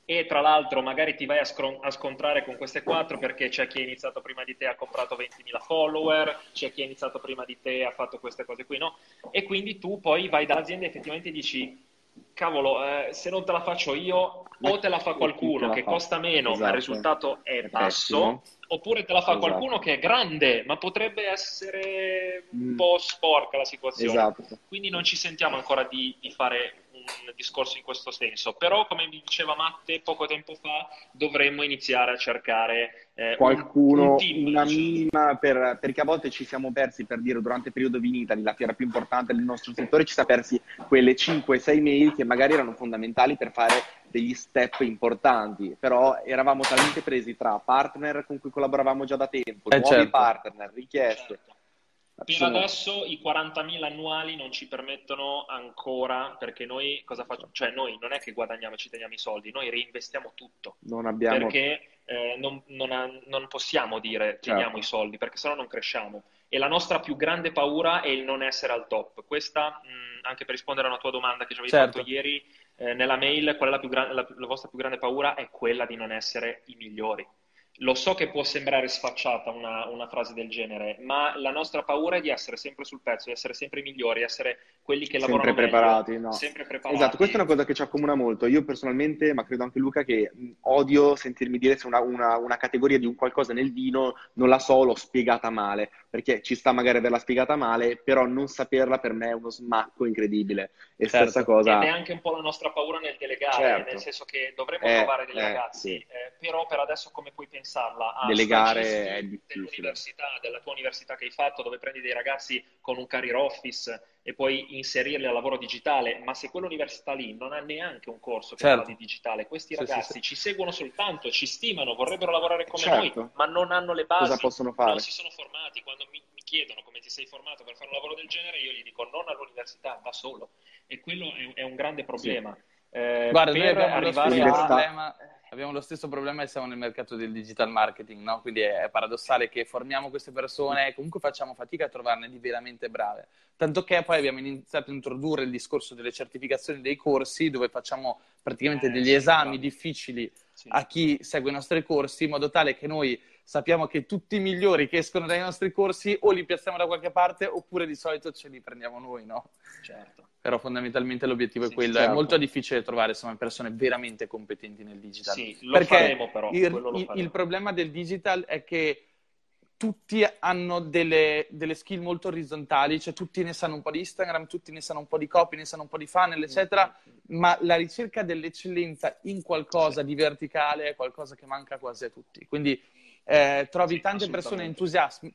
e tra l'altro magari ti vai a, scron- a, scontrare con queste quattro perché c'è chi ha iniziato prima di te ha comprato 20.000 follower, c'è chi ha iniziato prima di te ha fatto queste cose qui, no? E quindi tu poi vai dall'azienda e effettivamente dici cavolo, eh, se non te la faccio io, o te la fa qualcuno la che fa. costa meno, esatto. ma il esatto. risultato è, è basso, oppure te la fa esatto. qualcuno che è grande, ma potrebbe essere un mm. po' sporca la situazione. Esatto. Quindi non ci sentiamo ancora di, di fare un discorso in questo senso, però come mi diceva Matte poco tempo fa dovremmo iniziare a cercare eh, qualcuno, un, una minima, per, perché a volte ci siamo persi, per dire, durante il periodo Vinitali, la fiera più importante del nostro settore, ci siamo persi quelle 5-6 mail che magari erano fondamentali per fare degli step importanti, però eravamo talmente presi tra partner con cui collaboravamo già da tempo, eh nuovi certo. partner, richieste. Certo per adesso i 40.000 annuali non ci permettono ancora, perché noi cosa facciamo? Cioè noi non è che guadagniamo e ci teniamo i soldi, noi reinvestiamo tutto. Non abbiamo... Perché eh, non, non, ha, non, possiamo dire teniamo certo. i soldi, perché sennò non cresciamo. E la nostra più grande paura è il non essere al top. Questa, mh, anche per rispondere a una tua domanda che ci avevi certo. fatto ieri, eh, nella mail, qual è la, più gran- la, la vostra più grande paura? È quella di non essere i migliori lo so che può sembrare sfacciata una, una, frase del genere, ma la nostra paura è di essere sempre sul pezzo, di essere sempre migliori, essere quelli che lavorano sempre preparati, meglio, no. sempre preparati. Esatto, questa è una cosa che ci accomuna molto. Io personalmente, ma credo anche Luca, che odio sentirmi dire se una, una, una categoria di un qualcosa nel vino non la so, l'ho spiegata male, perché ci sta magari averla spiegata male, però non saperla per me è uno smacco incredibile. E certo. stessa cosa... Ed è anche un po' la nostra paura nel delegare, certo. nel senso che dovremmo eh, trovare dei eh, ragazzi, sì. eh, però per adesso come puoi pensarla a delegare è dell'università, della tua università che hai fatto, dove prendi dei ragazzi con un career office e puoi inserirli al lavoro digitale, ma se quell'università lì non ha neanche un corso che certo. parla di digitale, questi sì, ragazzi sì, sì. ci seguono soltanto, ci stimano, vorrebbero lavorare come certo. noi, ma non hanno le basi, Cosa possono fare? non si sono formati. Quando mi, mi, chiedono come ti sei formato per fare un lavoro del genere, io gli dico non all'università, da solo. E quello è, è un grande problema. Eh, Guarda, per arrivare a... abbiamo lo stesso problema e siamo nel mercato del digital marketing, no? Quindi è, è, paradossale che formiamo queste persone e comunque facciamo fatica a trovarne di veramente brave. Tanto che poi abbiamo iniziato a introdurre il discorso delle certificazioni dei corsi, dove facciamo praticamente eh, degli esami difficili a chi segue i nostri corsi, in modo tale che noi sappiamo che tutti i migliori che escono dai nostri corsi o li piazziamo da qualche parte oppure di solito ce li prendiamo noi, no? Certo. Però fondamentalmente l'obiettivo sì, è quello, certo. è molto difficile trovare insomma, persone veramente competenti nel digital. Sì, lo Perché faremo però. Il, il, il problema del digital è che tutti hanno delle, delle, skill molto orizzontali, cioè tutti ne sanno un po' di Instagram, tutti ne sanno un po' di copy, ne sanno un po' di funnel, eccetera, ma la ricerca dell'eccellenza in qualcosa di verticale è qualcosa che manca quasi a tutti. Quindi eh, trovi tante persone entusiaste,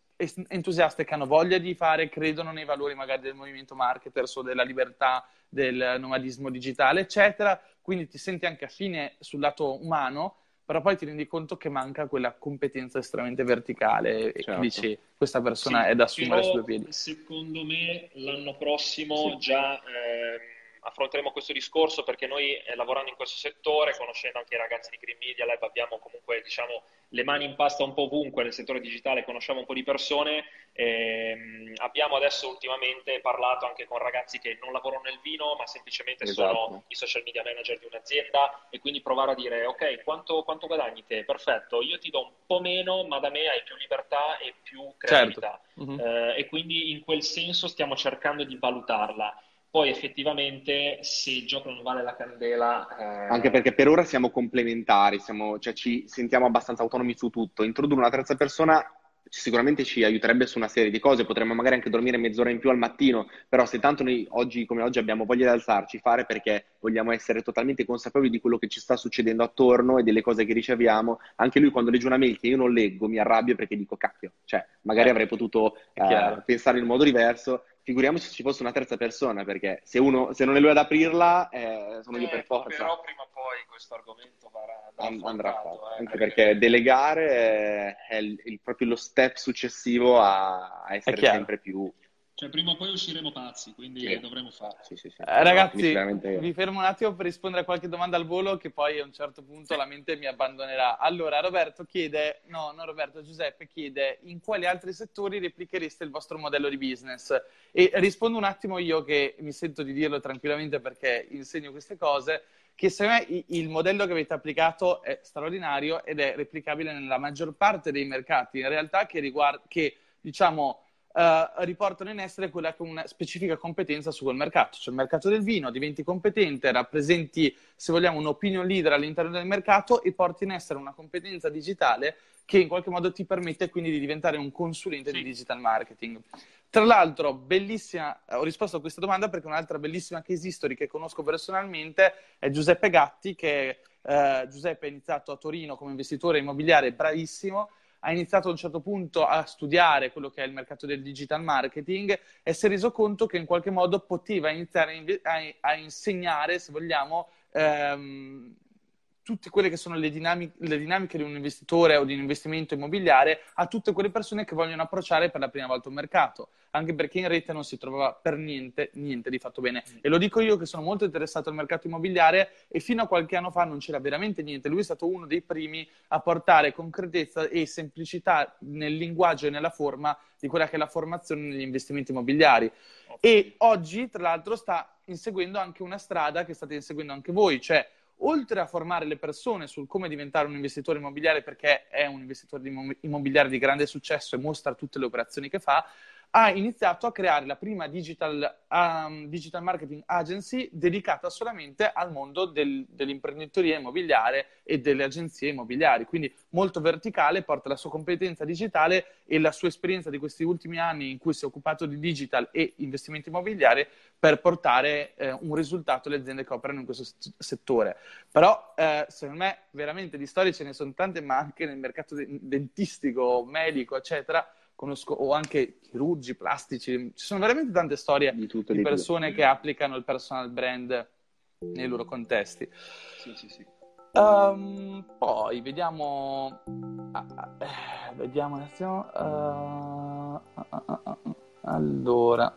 entusiaste che hanno voglia di fare, credono nei valori magari del movimento marketers o della libertà, del nomadismo digitale, eccetera, quindi ti senti anche affine sul lato umano, però poi ti rendi conto che manca quella competenza estremamente verticale certo. e dici questa persona sì, è da assumere su due piedi. Secondo me l'anno prossimo sì. già eh, affronteremo questo discorso perché noi eh, lavorando in questo settore, conoscendo anche i ragazzi di Green Media Lab, abbiamo comunque diciamo, le mani in pasta un po' ovunque nel settore digitale, conosciamo un po' di persone. Ehm, abbiamo adesso ultimamente parlato anche con ragazzi che non lavorano nel vino, ma semplicemente esatto. sono i social media manager di un'azienda e quindi provare a dire ok, quanto, quanto, guadagni te? Perfetto, io ti do un po' meno, ma da me hai più libertà e più creatività. Certo. Uh-huh. Eh, e quindi in quel senso stiamo cercando di valutarla poi effettivamente se il gioco non vale la candela... Eh... Anche perché per ora siamo complementari, siamo, cioè ci sentiamo abbastanza autonomi su tutto. Introdurre una terza persona sicuramente ci aiuterebbe su una serie di cose, potremmo magari anche dormire mezz'ora in più al mattino, però se tanto noi oggi come oggi abbiamo voglia di alzarci, fare perché vogliamo essere totalmente consapevoli di quello che ci sta succedendo attorno e delle cose che riceviamo, anche lui quando legge una mail che io non leggo mi arrabbio perché dico cacchio, cioè magari avrei potuto eh, pensare in modo diverso, figuriamoci se ci fosse una terza persona, perché se, uno, se non è lui ad aprirla, eh, sono eh, io per forza. Però prima o poi questo argomento andrà, andrà fatto. Eh, anche perché delegare è, è il, il, proprio lo step successivo a, a essere sempre più cioè, prima o poi usciremo pazzi, quindi sì. dovremo farlo. Sì, sì, eh, ragazzi, veramente... vi fermo un attimo per rispondere a qualche domanda al volo, che poi a un certo punto la mente mi abbandonerà. Allora, Roberto chiede, no, non Roberto, Giuseppe chiede, in quali altri settori replichereste il vostro modello di business? E rispondo un attimo io, che mi sento di dirlo tranquillamente perché insegno queste cose, che secondo me il modello che avete applicato è straordinario ed è replicabile nella maggior parte dei mercati, in realtà che, riguarda, che diciamo Uh, riportano in essere quella che è una specifica competenza su quel mercato, cioè il mercato del vino, diventi competente, rappresenti, se vogliamo, un opinion leader all'interno del mercato e porti in essere una competenza digitale che in qualche modo ti permette quindi di diventare un consulente sì. di digital marketing. Tra l'altro, bellissima, ho risposto a questa domanda perché un'altra bellissima case history che conosco personalmente è Giuseppe Gatti, che uh, Giuseppe ha iniziato a Torino come investitore immobiliare bravissimo, ha iniziato a un certo punto a studiare quello che è il mercato del digital marketing e si è reso conto che in qualche modo poteva iniziare a, insegnare, se vogliamo, ehm, tutte quelle che sono le dinamiche, le dinamiche, di un investitore o di un investimento immobiliare a tutte quelle persone che vogliono approcciare per la prima volta un mercato, anche perché in rete non si trovava per niente, niente di fatto bene. E lo dico io che sono molto interessato al mercato immobiliare e fino a qualche anno fa non c'era veramente niente. Lui è stato uno dei primi a portare concretezza e semplicità nel linguaggio e nella forma di quella che è la formazione negli investimenti immobiliari. Okay. E oggi, tra l'altro, sta inseguendo anche una strada che state inseguendo anche voi, cioè oltre a formare le persone sul come diventare un investitore immobiliare perché è un investitore immobiliare di grande successo e mostra tutte le operazioni che fa, ha iniziato a creare la prima digital, um, digital marketing agency dedicata solamente al mondo del, dell'imprenditoria immobiliare e delle agenzie immobiliari. Quindi molto verticale, porta la sua competenza digitale e la sua esperienza di questi ultimi anni in cui si è occupato di digital e investimenti immobiliari per portare eh, un risultato alle aziende che operano in questo settore. Però eh, secondo me veramente di storie ce ne sono tante, ma anche nel mercato dentistico, medico, eccetera conosco, o anche chirurgi, plastici, ci sono veramente tante storie di, tutto, di, di persone tutto. che applicano il personal brand nei loro contesti. Sì, sì, sì. Um, poi vediamo, eh, vediamo un attimo. Uh, allora,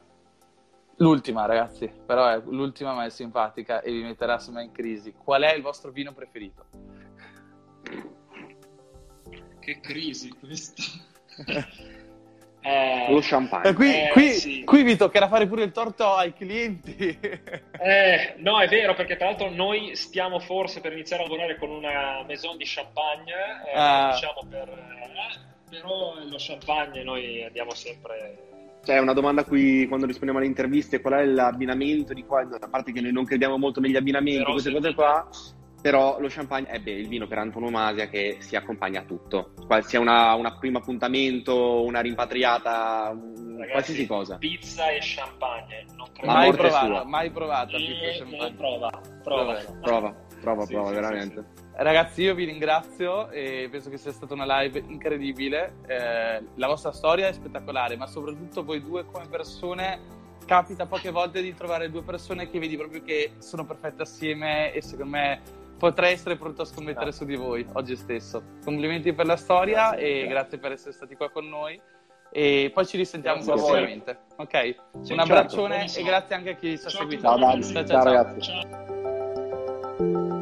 l'ultima, ragazzi, però è l'ultima, ma è simpatica e vi metterà insomma in crisi. Qual è il vostro vino preferito? Che crisi questa! [laughs] Eh, lo champagne. Eh, qui, eh, qui, sì. qui, vi toccherà fare pure il torto ai clienti. [laughs] Eh, no, è vero, perché tra l'altro noi stiamo forse per iniziare a lavorare con una maison di champagne, eh, ah. diciamo per, eh, però lo champagne noi andiamo sempre... Cioè, una domanda a cui quando rispondiamo alle interviste, qual è l'abbinamento di qua, a parte che noi non crediamo molto negli abbinamenti, però queste cose qua, però lo champagne è beh, il vino per antonomasia che si accompagna a tutto, sia una, un primo appuntamento, una rimpatriata, Ragazzi, qualsiasi cosa. Pizza e champagne, non credo. Mai provata, mai provata pizza e champagne. Prova, prova. Prova, prova, sì, prova, sì, veramente. Sì, Ragazzi, io vi ringrazio e penso che sia stata una live incredibile. Eh, la vostra storia è spettacolare, ma soprattutto voi due come persone capita poche volte di trovare due persone che vedi proprio che sono perfette assieme e secondo me potrei essere pronto a scommettere su di voi oggi stesso. Complimenti per la storia grazie, e grazie. grazie per essere stati qua con noi. E poi ci risentiamo prossimamente. Ok? Sì, Un certo, abbraccione certo, e grazie anche a chi ci ha seguito. Ciao, ciao, ciao, ciao ragazzi. Ciao.